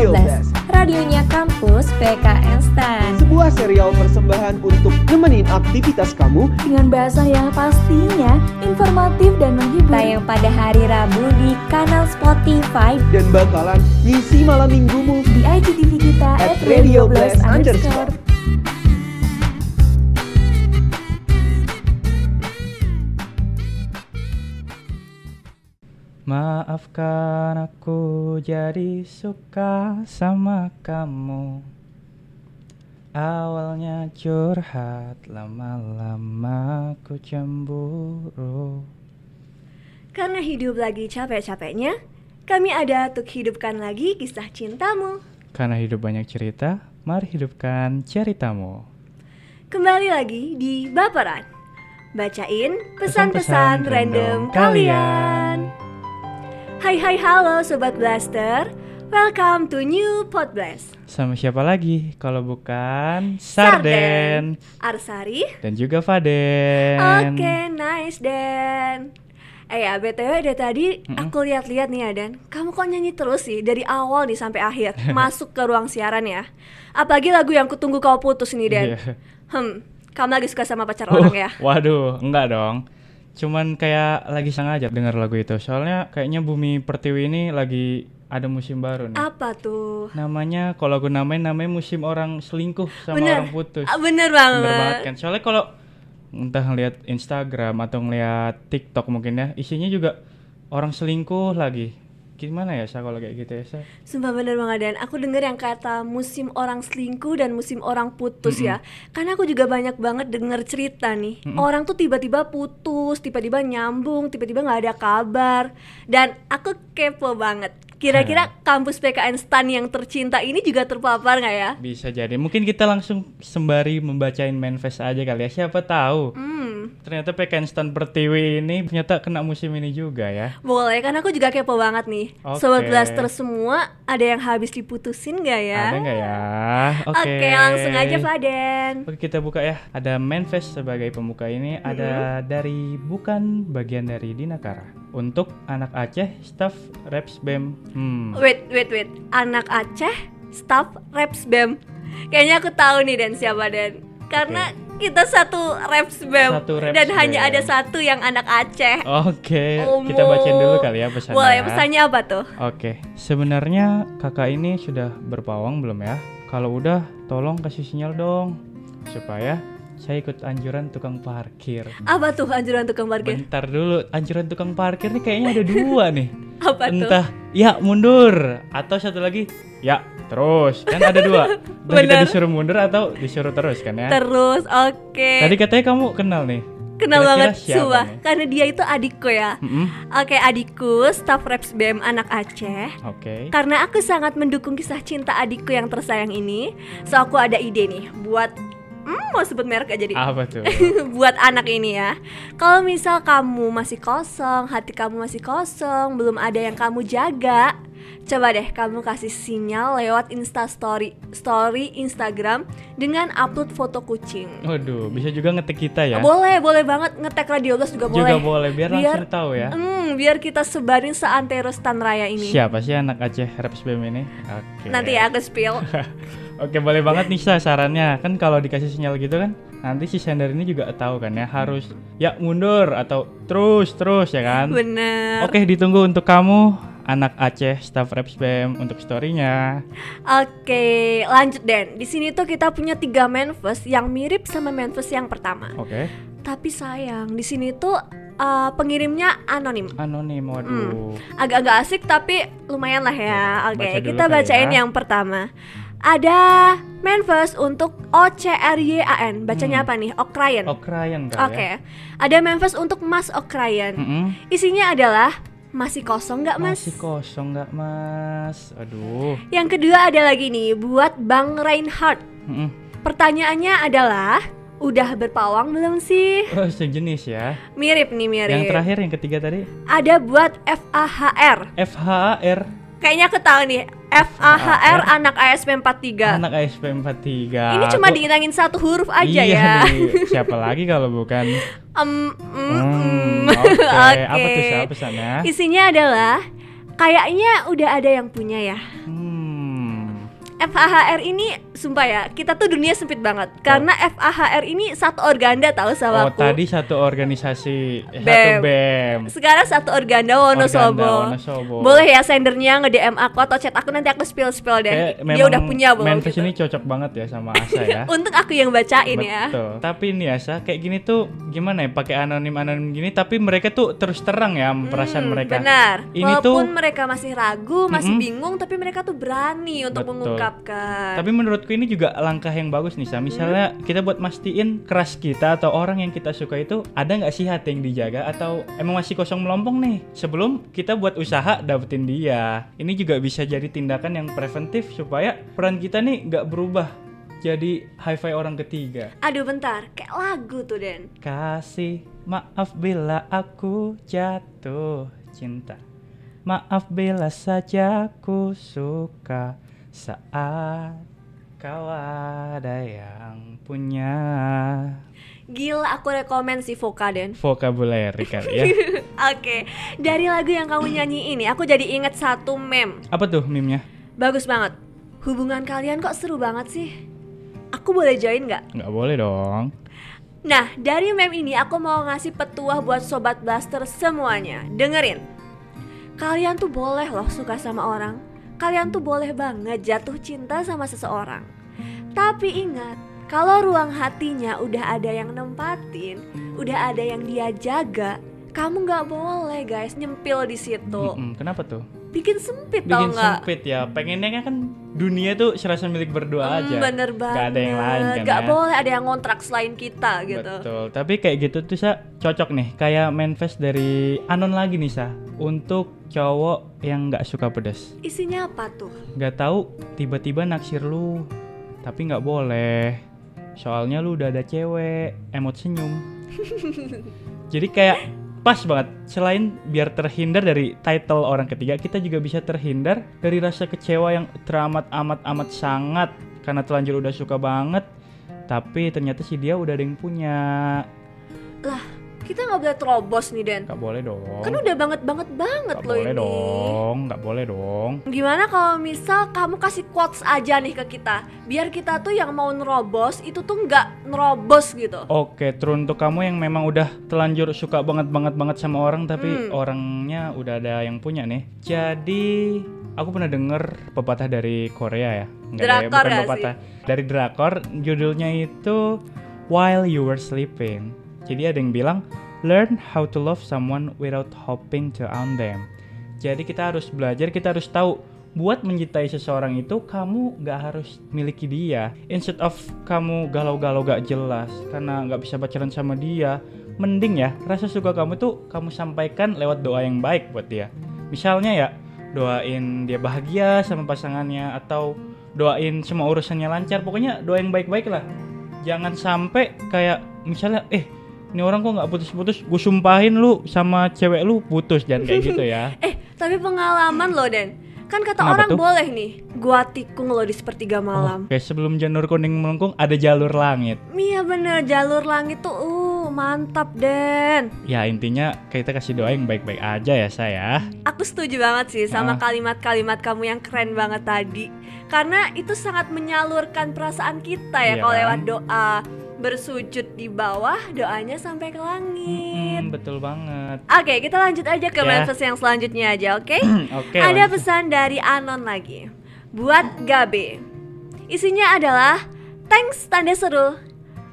Radio Blast, radionya kampus PKN Stan. Sebuah serial persembahan untuk nemenin aktivitas kamu Dengan bahasa yang pastinya informatif dan menghibur. Tayang pada hari Rabu di kanal Spotify dan bakalan ngisi malam minggumu. di IGTV kita At Radio Blast underscore. Maafkan aku jadi suka sama kamu Awalnya curhat, lama-lama aku cemburu Karena hidup lagi capek-capeknya, kami ada untuk hidupkan lagi kisah cintamu. Karena hidup banyak cerita, mari hidupkan ceritamu Kembali lagi di Baperan. Bacain pesan-pesan random kalian. Hai hai halo Sobat Blaster. Welcome to New Pod Blast. Sama siapa lagi kalau bukan Sarden, Arsari. dan juga Faden Oke, nice Dan. Eh ya, BTW dari tadi aku lihat-lihat nih ya Dan Kamu kok nyanyi terus sih dari awal nih sampai akhir Masuk ke ruang siaran ya Apalagi lagu yang kutunggu kau putus nih Dan Iya. Hmm, kamu lagi suka sama pacar Oh, orang ya? Waduh, enggak dong. Cuman kayak lagi sengaja denger lagu itu. Soalnya kayaknya Bumi Pertiwi ini lagi ada musim baru nih. Apa tuh? Namanya kalau aku namain namanya musim orang selingkuh sama Bener. orang putus. Ah, bener banget. Bener banget kan. Soalnya kalau entah ngeliat Instagram atau ngeliat TikTok mungkin ya, isinya juga orang selingkuh lagi. Gimana ya Sa kalau kayak gitu ya Sa? Sumpah bener banget Dan Aku denger yang kata musim orang selingkuh dan musim orang putus ya Karena aku juga banyak banget denger cerita nih Orang tuh tiba-tiba putus, tiba-tiba nyambung, tiba-tiba nggak ada kabar Dan aku kepo banget Kira-kira kampus PKN STAN yang tercinta ini juga terpapar nggak ya? Bisa jadi. Mungkin kita langsung sembari membacain manifest aja kali ya. Siapa tahu. Hmm, Ternyata PKN Stan Pertiwi ini ternyata kena musim ini juga ya. boleh kan aku juga kepo banget nih Oke. Sobat Blaster semua ada yang habis diputusin nggak ya? Ada nggak ya? Oke. Oke langsung aja Faden Oke kita buka ya. Ada manifest sebagai pembuka ini ada dari bukan bagian dari Dinakara. Untuk anak Aceh, staff Reps BEM. Hmm. Wait, wait, wait. Anak Aceh, staff Reps BEM. Kayaknya aku tahu nih dan siapa dan karena kita satu Reps BEM Satu Reps dan hanya BEM. ada satu yang anak Aceh. Oke, Omo. kita bacain dulu kali ya pesannya. Boleh, pesannya apa tuh? Oke, sebenarnya kakak ini sudah berpawang belum ya? Kalau udah, tolong kasih sinyal dong supaya saya ikut anjuran tukang parkir. Apa tuh anjuran tukang parkir? Bentar dulu, anjuran tukang parkir nih kayaknya ada dua nih. Apa tuh? Entah, ya mundur atau satu lagi, ya terus. Kan ada dua. Kita disuruh mundur atau disuruh terus kan ya? Terus, oke. Tadi katanya kamu kenal nih. Kenal Kira-kira banget, nih? Karena dia itu adikku ya. Mm-mm. Oke, adikku, staff Reps BEM anak Aceh. Oke. Karena aku sangat mendukung kisah cinta adikku yang tersayang ini, so aku ada ide nih buat hmm, mau sebut merek gak jadi? Apa tuh? buat anak ini ya. Kalau misal kamu masih kosong, hati kamu masih kosong, belum ada yang kamu jaga, coba deh kamu kasih sinyal lewat Insta Story, Story Instagram dengan upload foto kucing. Waduh, bisa juga ngetik kita ya? Boleh, boleh banget ngetek Radio Blast juga boleh. Juga boleh, biar, langsung tahu ya. Hmm, biar kita sebarin seantero Stan Raya ini. Siapa sih anak Aceh Reps BEM ini? Oke. Nanti ya aku spill. Oke, boleh banget nih Sa, sarannya. Kan kalau dikasih sinyal gitu kan, nanti si sender ini juga tahu kan ya harus ya mundur atau terus terus ya kan. Bener. Oke, ditunggu untuk kamu anak Aceh staff Reps BEM untuk storynya. Oke, lanjut Den. Di sini tuh kita punya tiga manifest yang mirip sama manifest yang pertama. Oke. Tapi sayang, di sini tuh uh, pengirimnya anonim. Anonim, waduh. Agak-agak asik tapi lumayan lah ya. Oke, Baca kita bacain ya. yang pertama. Ada manifest untuk OCRYAN. Bacanya Hmm. apa nih? Okrayan. Okrayan Oke. Ada manifest untuk Mas Okrayan. ya. Mm-mm. Isinya adalah masih kosong nggak Mas? Masih kosong nggak mas? Aduh. Yang kedua ada lagi nih buat Bang Reinhardt. Mm-mm. Pertanyaannya adalah udah berpawang belum sih? Oh, sejenis ya. Mirip nih mirip. Yang terakhir yang ketiga tadi Ada buat FAHR. FHR Kayaknya aku tahu nih. FAHR anak ASP 43. anak ASP 43. Ini cuma Aku- diilangin satu huruf aja iya ya. nih, siapa lagi kalau bukan Em, mm, Hmm, mm. oke. Oke. Apa tuh siapa pesannya? Isinya adalah kayaknya udah ada yang punya ya. Hmm. FAHR ini sumpah ya, kita tuh dunia sempit banget. Karena FAHR ini satu organda tahu sama Oh, aku. tadi satu organisasi, eh, satu BEM. BEM. Sekarang satu organda Wonosobo. Organda Wonosobo. Boleh ya sendernya nge-DM aku atau chat aku nanti aku spill-spill deh. Kayak Dia udah punya belum Memphis gitu. ini cocok banget ya sama Asa ya. Untuk aku yang bacain ya. Betul. Tapi ini Asa kayak gini tuh gimana ya pakai anonim anonim gini tapi mereka tuh terus terang ya perasaan Hmm, mereka. Benar. Ini Walaupun tuh mereka masih ragu, masih Mm-mm. bingung, tapi mereka tuh berani untuk Betul. Mengungkapkan. Tapi menurutku ini juga langkah yang bagus nih, Sa. Misalnya Hmm. kita buat mastiin keras kita atau orang yang kita suka itu ada nggak sih hati yang dijaga atau emang masih kosong melompong nih sebelum kita buat usaha dapetin dia. Ini juga bisa jadi tindakan yang preventif supaya peran kita nih nggak berubah jadi hi-fi orang ketiga. Aduh bentar, kayak lagu tuh Den. Kasih maaf bila aku jatuh cinta. Maaf bila saja ku suka saat kau ada yang punya Gila aku rekomen si Voka Den. vocabulary kali ya. Oke, dari lagu yang kamu nyanyi ini aku jadi inget satu meme. Apa tuh meme-nya? Bagus banget. Hubungan kalian kok seru banget sih? Aku boleh join nggak? Nggak boleh dong. Nah, dari meme ini aku mau ngasih petuah buat Sobat Blaster semuanya. Dengerin. Kalian tuh boleh loh suka sama orang. Kalian tuh boleh banget jatuh cinta sama seseorang. Tapi ingat, kalau ruang hatinya udah ada yang nempatin, udah ada yang dia jaga, kamu nggak boleh guys nyempil di situ. Kenapa tuh? Bikin sempit tau Bikin nggak? sempit ya. Pengennya kan dunia tuh serasa milik berdua Hmm, aja. bener banget. Gak ada yang lain kan Gak ya. boleh ada yang ngontrak selain kita gitu. Betul. Tapi kayak gitu tuh sa cocok nih kayak manifest dari Anon lagi nih sa untuk cowok yang nggak suka pedas. Isinya apa tuh? Nggak tahu tiba-tiba naksir lu tapi nggak boleh. Soalnya lu udah ada cewek, emot senyum. Jadi kayak pas banget. Selain biar terhindar dari title orang ketiga, kita juga bisa terhindar dari rasa kecewa yang teramat amat amat sangat karena telanjur udah suka banget. Tapi ternyata si dia udah ada yang punya. Lah, kita nggak boleh terobos nih Den. Nggak boleh dong. Kan udah banget banget banget Nggak loh boleh ini. dong, nggak boleh dong. Gimana kalau misal kamu kasih quotes aja nih ke kita, biar kita tuh yang mau nerobos itu tuh nggak nerobos gitu. Oke, true untuk kamu yang memang udah telanjur suka banget banget banget sama orang tapi Hmm. orangnya udah ada yang punya nih. Jadi aku pernah denger pepatah dari Korea ya. Nggak ada- Drakor bukan nggak pepatah. Dari drakor, judulnya itu While You Were Sleeping. Jadi ada yang bilang learn how to love someone without hoping to own them. Jadi kita harus belajar, kita harus tahu buat mencintai seseorang itu kamu nggak harus miliki dia. Instead of kamu galau-galau gak jelas karena nggak bisa pacaran sama dia, mending ya rasa suka kamu tuh kamu sampaikan lewat doa yang baik buat dia. Misalnya ya doain dia bahagia sama pasangannya atau doain semua urusannya lancar. Pokoknya doa yang baik-baik lah. Jangan sampai kayak misalnya eh ini orang kok nggak putus-putus, gue sumpahin lu sama cewek lu putus jangan kayak gitu ya. Eh, tapi pengalaman loh Den. Kan kata Kenapa orang tuh? boleh nih, gua tikung lo di sepertiga malam. Oke, sebelum janur kuning melengkung ada jalur langit. Iya bener, jalur langit tuh uh mantap Den. Ya intinya kita kasih doa yang baik-baik aja ya saya. Aku setuju banget sih sama Ah. kalimat-kalimat kamu yang keren banget tadi. Karena itu sangat menyalurkan perasaan kita ya Iya kalau kan? lewat doa. Bersujud di bawah, doanya sampai ke langit. Mm, betul banget. Oke, kita lanjut aja ke Ya. Memphis yang selanjutnya aja, oke? Oke. Ada lanjut. pesan dari Anon lagi. Buat Gabe. Isinya adalah thanks tanda seru.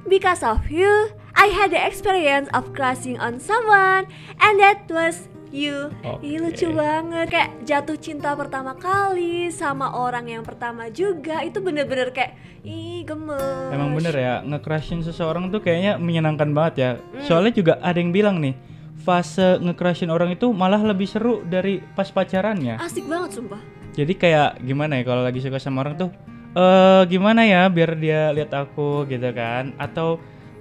Because of you, I had the experience of crushing on someone and that was you. Ih, Oke. lucu banget kayak jatuh cinta pertama kali sama orang yang pertama juga itu bener-bener kayak ih gemes. Emang bener ya nge-crushin seseorang tuh kayaknya menyenangkan banget ya. Hmm. Soalnya juga ada yang bilang nih fase nge-crushin orang itu malah lebih seru dari pas pacarannya. Asik banget sumpah. Jadi kayak gimana ya kalau lagi suka sama orang tuh eh gimana ya biar dia lihat aku gitu kan atau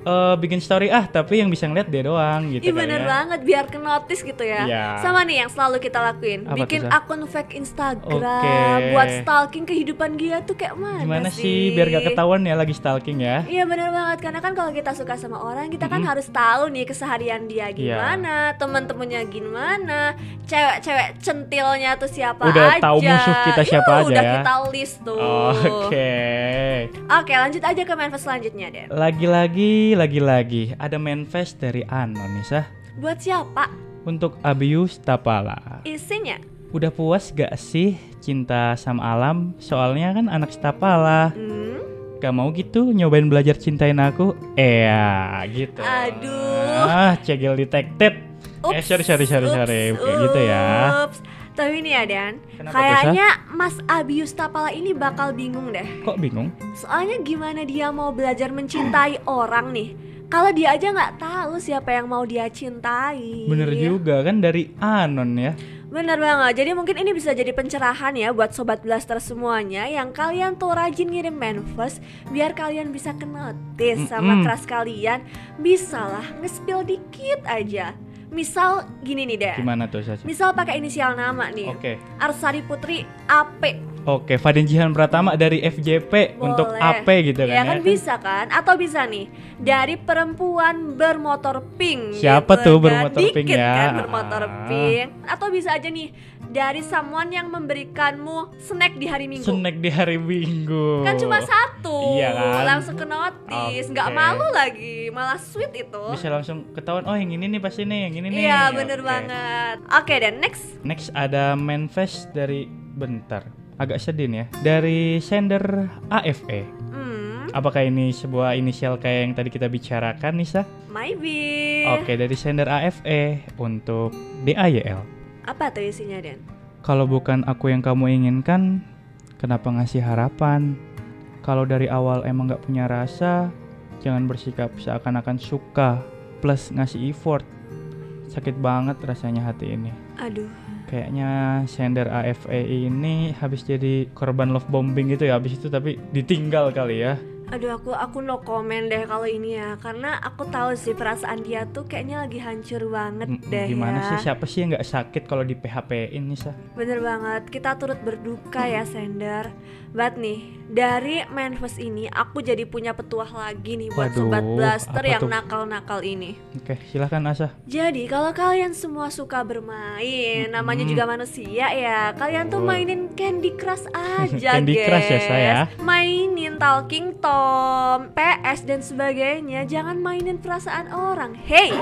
eh, bikin story ah tapi yang bisa ngeliat dia doang gitu kali bener ya. banget biar ke notice gitu ya. Iya. Sama nih yang selalu kita lakuin, Apa bikin tuh, akun fake Instagram Oke. buat stalking kehidupan dia tuh kayak mana Gimana sih? sih biar gak ketahuan ya lagi stalking ya? Iya bener banget karena kan kalau kita suka sama orang kita kan harus tahu nih keseharian dia Iya. gimana, teman-temannya gimana, cewek-cewek centilnya tuh siapa Udah aja. tahu musuh kita siapa Yuh, aja Udah ya? kita list tuh. Oke. Oke lanjut aja ke manifest selanjutnya Den. Lagi-lagi, lagi-lagi ada manifest dari Anon nih sah Buat siapa? untuk Abius Tapala. Isinya? Udah puas gak sih cinta sama alam? Soalnya kan anak Tapala. Hmm? Gak mau gitu nyobain belajar cintain aku? Eh, ya, gitu. Aduh. Ah, cegil detected. eh, sorry, sorry, sorry, sorry. Kayak gitu ya. ups. Tapi nih ya Dan, Kenapa tuh, kayaknya Mas Abius Tapala ini bakal bingung deh. Kok bingung? Soalnya gimana dia mau belajar mencintai orang nih? Kalau dia aja nggak tahu siapa yang mau dia cintai. Bener juga kan dari Anon ya. Bener banget. Jadi mungkin ini bisa jadi pencerahan ya buat sobat blaster semuanya yang kalian tuh rajin ngirim manifest biar kalian bisa ke notice sama Mm-mm. keras kalian. Bisalah nge-spill dikit aja. Misal gini nih deh. Gimana tuh? Misal pakai inisial nama nih. Oke. Arsari Putri AP. Oke, Fadin Jihan Pratama dari FJP untuk Boleh. AP gitu kan ya kan bisa kan atau bisa nih dari perempuan bermotor pink Siapa gitu tuh kan. bermotor Dikit pink ya? kan bermotor Ah. pink atau bisa aja nih dari someone yang memberikanmu snack di hari minggu Snack di hari Minggu. kan cuma satu Iya kan? langsung ke notice nggak Oke. malu lagi malah sweet itu Bisa langsung ketahuan, oh yang ini nih pasti nih, yang ini nih. iya bener Oke. banget oke dan next Next ada manifest dari bentar. Agak sedih nih ya. Dari sender AFE. hmm Apakah ini sebuah inisial kayak yang tadi kita bicarakan, Nisa? maybe Oke, dari sender AFE untuk DAYL. apa tuh isinya Dan Kalau bukan aku yang kamu inginkan, kenapa ngasih harapan? Kalau dari awal emang gak punya rasa, jangan bersikap seakan-akan suka plus ngasih effort. Sakit banget rasanya hati ini. aduh Kayaknya sender AFE ini habis jadi korban love bombing gitu ya habis itu tapi ditinggal kali ya. Aduh aku aku no comment deh kalau ini ya karena aku tahu sih perasaan dia tuh kayaknya lagi hancur banget M- deh Gimana ya. sih siapa sih yang nggak sakit kalau di PHP ini sah? Bener banget kita turut berduka ya sender. But nih dari manifest ini aku jadi punya petuah lagi nih buat sobat Waduh, blaster apa yang nakal-nakal ini. Oke silahkan Asa. Jadi kalau kalian semua suka bermain, namanya Mm-mm. juga manusia ya, kalian tuh mainin Candy Crush aja, Candy Crush ya, guys. saya. Mainin Talking PS dan sebagainya. Jangan mainin perasaan orang. Hey,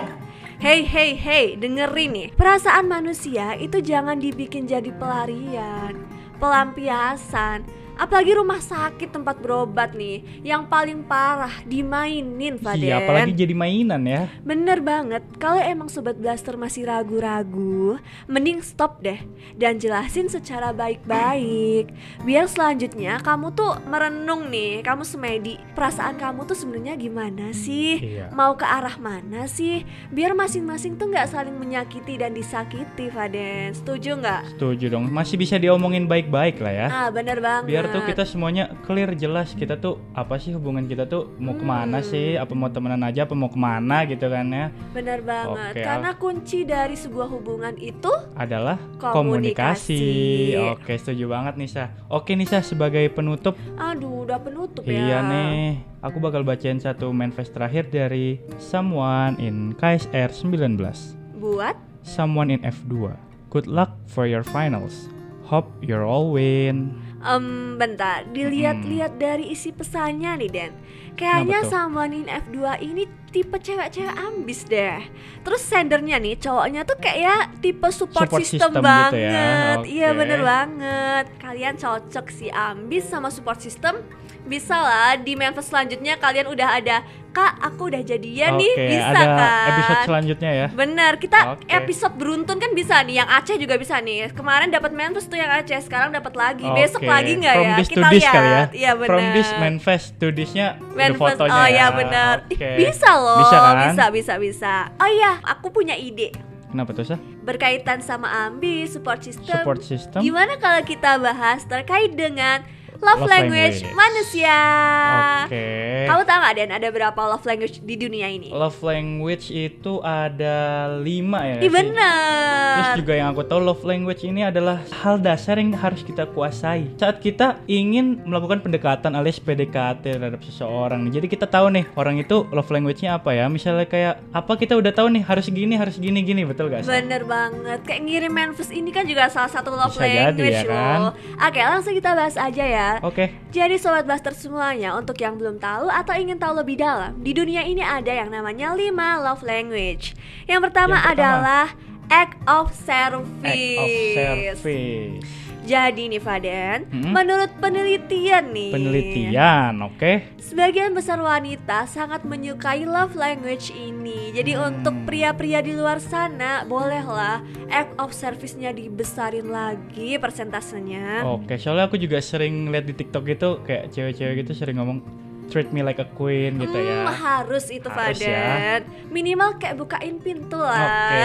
hey, hey, hey, dengerin nih. Perasaan manusia itu jangan dibikin jadi pelarian, pelampiasan. Apalagi rumah sakit tempat berobat nih Yang paling parah dimainin Faden Iya apalagi jadi mainan ya. Bener banget, kalau emang Sobat Blaster masih ragu-ragu, mending stop deh dan jelasin secara baik-baik. Biar selanjutnya kamu tuh merenung nih, kamu semedi, perasaan kamu tuh sebenarnya gimana sih? Iya. Mau ke arah mana sih? Biar masing-masing tuh nggak saling menyakiti dan disakiti, Faden. Setuju nggak? Setuju dong. Masih bisa diomongin baik-baik lah ya. Ah, bener banget. biar tuh kita semuanya clear jelas. Kita tuh apa sih hubungan kita tuh? Mau ke mana Hmm. sih? Apa mau temenan aja apa mau ke mana gitu kan ya? Bener banget, Oke, karena kunci dari sebuah hubungan itu adalah Komunikasi. komunikasi. oke setuju banget Nisa. Oke Nisa sebagai penutup. Aduh, udah penutup ya. iya nih. Aku bakal bacain satu manifest terakhir dari someone in KSR 19 Buat? Someone in F2 good luck for your finals. Hope you're all win Em, bentar, dilihat-lihat dari isi pesannya nih Den. Kayaknya Kenapa tuh? sama Nin F2 ini tipe cewek-cewek ambis deh. Terus sendernya nih, cowoknya tuh kayak ya tipe support, Support system, system gitu banget. Ya, Iya oke. bener banget. Kalian cocok sih ambis sama support system Bisa lah di manifest selanjutnya kalian udah ada Kak aku udah jadian nih, Oke, bisa ada kan episode selanjutnya ya Bener, kita Oke. episode beruntun kan bisa nih, yang Aceh juga bisa nih. Kemarin dapat manifest tuh yang Aceh, sekarang dapat lagi. Besok Oke. lagi nggak ya? this to kita this lihat. kali ya. Iya benar. From this manifest to this-nya fotonya oh ya. ya benar. Ih, Oke. Bisa loh. Bisa kan? bisa, bisa, bisa. Oh iya, aku punya ide. Kenapa tuh, Sah? Berkaitan sama ambi support system. Support system? Gimana kalau kita bahas terkait dengan love, Love language, language. manusia. Oke. Kamu tahu nggak Dan ada berapa love language di dunia ini? Love language itu ada lima ya. Sih? bener. Terus juga yang aku tahu love language ini adalah hal dasar yang harus kita kuasai saat kita ingin melakukan pendekatan alias PDKT terhadap seseorang. Jadi kita tahu nih orang itu love language-nya apa ya. Misalnya kayak apa kita udah tahu nih harus gini harus gini gini betul gak sih? Bener banget, kayak ngirim manifest ini kan juga salah satu love Bisa jadi, language ya kan? loh Oke langsung kita bahas aja ya Oke. Jadi Sobat Buster semuanya, untuk yang belum tahu atau ingin tahu lebih dalam Di dunia ini ada yang namanya 5 love language Yang pertama, Yang pertama. adalah act of service Act of service. Jadi nih Faden, Hmm. menurut penelitian nih Penelitian, oke. Sebagian besar wanita sangat menyukai love language ini. Jadi Hmm. untuk pria-pria di luar sana, bolehlah act of service-nya dibesarin lagi persentasenya. Oke, soalnya aku juga sering lihat di TikTok itu kayak cewek-cewek gitu sering ngomong treat me like a queen gitu Hmm, ya. harus itu Harus Faden. Minimal kayak bukain pintu lah. Oke.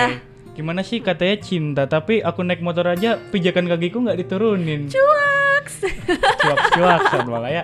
Gimana sih katanya cinta, tapi aku naik motor aja pijakan kakiku nggak diturunin. Cuaks. Cuak-cuak malah ya.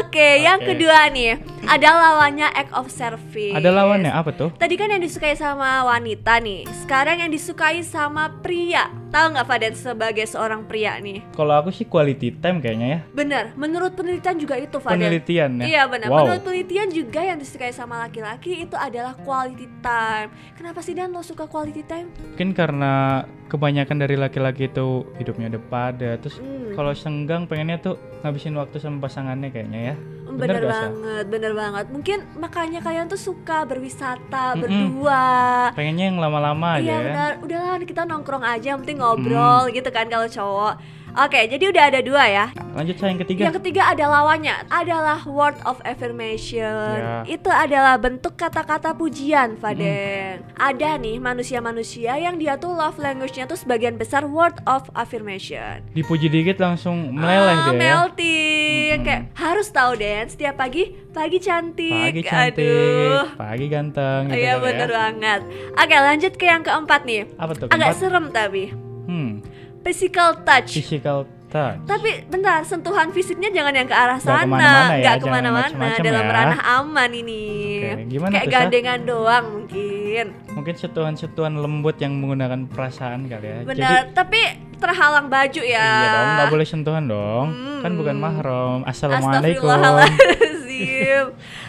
Oke, yang kedua nih, ada lawannya act of service. Ada lawannya apa tuh? Tadi kan yang disukai sama wanita nih, sekarang yang disukai sama pria. Tahu nggak Faden sebagai seorang pria nih? Kalau aku sih quality time kayaknya ya. Bener, menurut penelitian juga itu Faden. Penelitian ya. Iya benar. Wow. Menurut penelitian juga yang disukai sama laki-laki itu adalah quality time. Kenapa sih Dan lo suka quality time? Mungkin karena kebanyakan dari laki-laki itu hidupnya udah padat. Terus Hmm. kalau senggang pengennya tuh ngabisin waktu sama pasangannya kayaknya ya. Bener, gak, Sa? banget, bener banget. Mungkin makanya kalian tuh suka berwisata Mm-mm. berdua. Pengennya yang lama-lama aja Iya ya. benar. Udahlah kita nongkrong aja, yang penting ngobrol Hmm. gitu kan kalau cowok. Oke, jadi udah ada dua ya. Lanjut saya yang ketiga. Yang ketiga ada lawannya, adalah word of affirmation. Ya. Itu adalah bentuk kata-kata pujian, Faden. Ada nih manusia-manusia yang dia tuh love language-nya tuh sebagian besar word of affirmation. Dipuji dikit langsung meleleh Ah, deh ya. melting. Mm-mm. Kayak harus tahu Den, setiap pagi pagi cantik. Pagi cantik, Aduh. pagi ganteng gitu Iya kali bener ya. banget. Oke lanjut ke yang keempat nih. Apa tuh? Agak keempat? serem tapi. Hmm, Physical touch. physical touch. Tapi bentar, sentuhan fisiknya jangan yang ke arah Nggak sana, ke mana-mana ya, nggak ke mana-mana, macem-macem dalam ya. ranah aman ini. Oke, gimana Kayak gandengan doang mungkin. Mungkin sentuhan-sentuhan lembut yang menggunakan perasaan kali ya. Benar, tapi terhalang baju ya. Iya dong, nggak boleh sentuhan dong. Hmm. Kan bukan mahram. Assalamualaikum.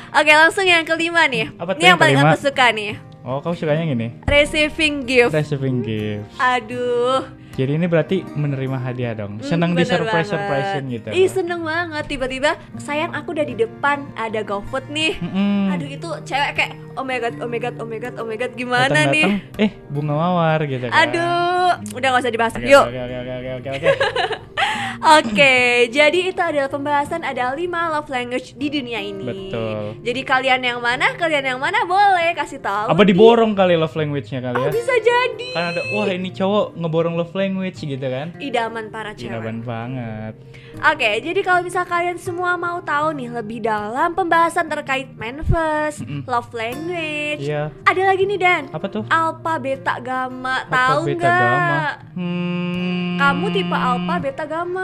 Oke, langsung yang kelima nih. Apa Ini yang yang paling aku suka nih. Oh, kamu sukanya gini? Receiving gift. Receiving gifts. Aduh. Jadi ini berarti menerima hadiah dong. Senang Hmm, di bener surprise surprisein gitu. Ih seneng banget tiba-tiba sayang aku udah di depan ada GoFood nih. Mm-mm. Aduh itu cewek kayak oh my god, oh my god, oh my god, oh my god gimana Datang-datang, nih? Eh, bunga mawar gitu kan. Aduh, udah gak usah dibahas. Oke, Yuk. Oke, oke, oke, oke, oke, oke. Jadi itu adalah pembahasan ada 5 love language di dunia ini. Betul. Jadi kalian yang mana? Kalian yang mana boleh kasih tahu. Apa di- diborong kali love language-nya kali Oh, ya? bisa jadi. Kan ada wah ini cowok ngeborong love language gitu kan. Idaman para cewek. Ginaban banget. Oke, jadi kalau misal kalian semua mau tahu nih lebih dalam pembahasan terkait manifest, Mm-mm. love language, Iya. ada lagi nih Dan, Apa tuh? alpha, beta, gamma, tahu nggak? Hmm. Kamu tipe alpha, beta, gamma,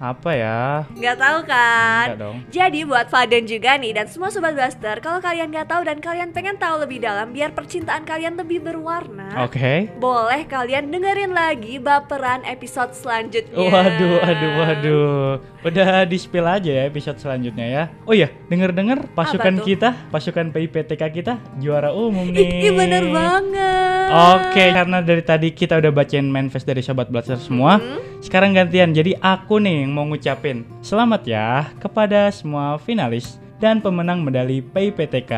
Apa ya? nggak tahu kan? Enggak dong. Jadi buat Faden juga nih dan semua sobat blaster, kalau kalian nggak tahu dan kalian pengen tahu lebih dalam biar percintaan kalian lebih berwarna, Oke. boleh kalian dengerin lagi baperan episode selanjutnya. Waduh, waduh, waduh. Udah di spill aja ya episode selanjutnya ya. Oh iya, denger-denger pasukan kita, pasukan PIPTK kita juara umum Ih, nih. ih, bener banget. Oke, karena dari tadi kita udah bacain manifest dari sobat blaster semua. Hmm. Sekarang gantian. Jadi aku nih yang mau ngucapin selamat ya kepada semua finalis dan pemenang medali PIPTK.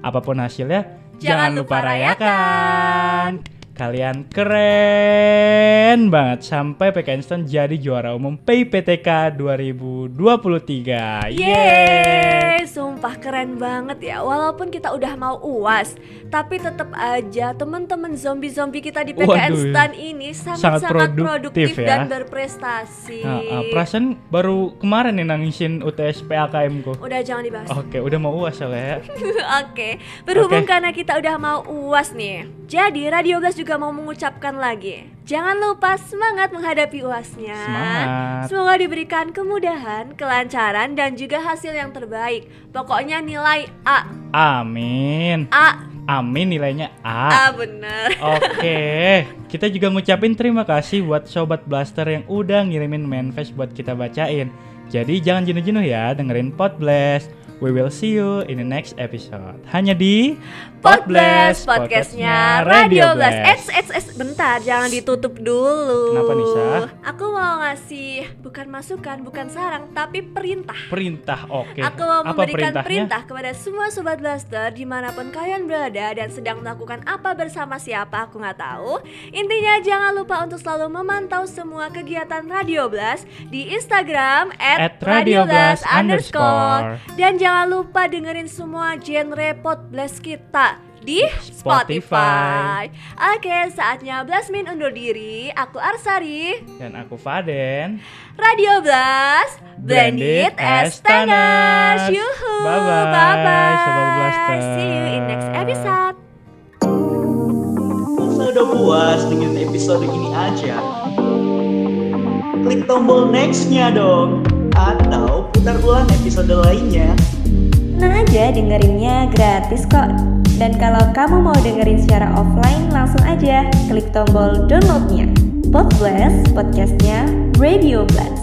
Apa pun hasilnya, Jangan jangan, lupa lupa rayakan. Kalian keren banget sampai PK Instan jadi juara umum PIPTK 2023. Yeay, sumpah keren banget ya. Walaupun kita udah mau UAS, tapi tetap aja teman-teman zombie-zombie kita di PKN Waduh. Stan ini Sangat sangat-sangat produktif, produktif ya. dan berprestasi. Nah, ah, perasaan baru kemarin nih nangisin UTS PAKM ku. Udah jangan dibahas. Oke, udah mau uas ya. Oke, berhubung Oke. karena kita udah mau UAS nih. Jadi Radio Blast juga mau mengucapkan lagi. Jangan lupa semangat menghadapi UASnya. Semangat. Semoga diberikan kemudahan, kelancaran, dan juga hasil yang terbaik. Pokoknya nilai A. Amin. A. Amin nilainya A A. bener. Oke, kita juga ngucapin terima kasih buat Sobat Blaster yang udah ngirimin manifest buat kita bacain. Jadi jangan jenuh-jenuh ya dengerin Pod Blast. We will see you in the next episode. Hanya di Pod Blast, podcastnya Radio Blast. Eh, Blast. eh, eh, bentar, jangan ditutup dulu. Kenapa, Nisa? Aku mau ngasih bukan masukan, bukan sarang, tapi perintah. Perintah, oke. Aku mau Apa memberikan perintah kepada semua sobat blaster di mana pun kalian berada dan sedang melakukan apa bersama siapa aku nggak tahu. Intinya jangan lupa untuk selalu memantau semua kegiatan Radio Blast di Instagram At Radio Blast underscore. dan jangan lupa dengerin semua genre blast kita di Spotify. Spotify. Oke, saatnya Blastmin undur diri. Aku Arsari. Dan aku Faden. Radio Blast Blend it as Yuhu Bye-bye, Bye-bye Sobat Blaster. See you in next episode Masa udah puas dengan episode ini aja? Klik tombol next-nya dong. Atau putar ulang episode lainnya. Tenang aja dengerinnya gratis kok. Dan kalau kamu mau dengerin secara offline, langsung aja klik tombol downloadnya. Podblast, podcastnya Radio Blast.